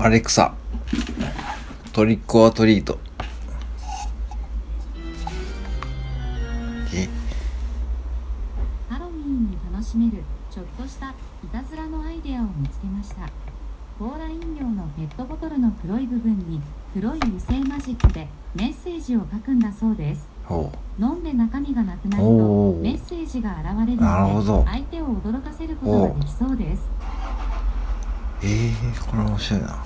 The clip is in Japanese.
アレクサ。トリックオアトリート。え？ハロウィーンに楽しめるちょっとしたいたずらのアイデアを見つけました。コーラ飲料のペットボトルの黒い部分に黒い油性マジックでメッセージを書くんだそうです。ほ飲んで中身がなくなるとメッセージが現れるので相手を驚かせることができそうですええー、これ面白いな。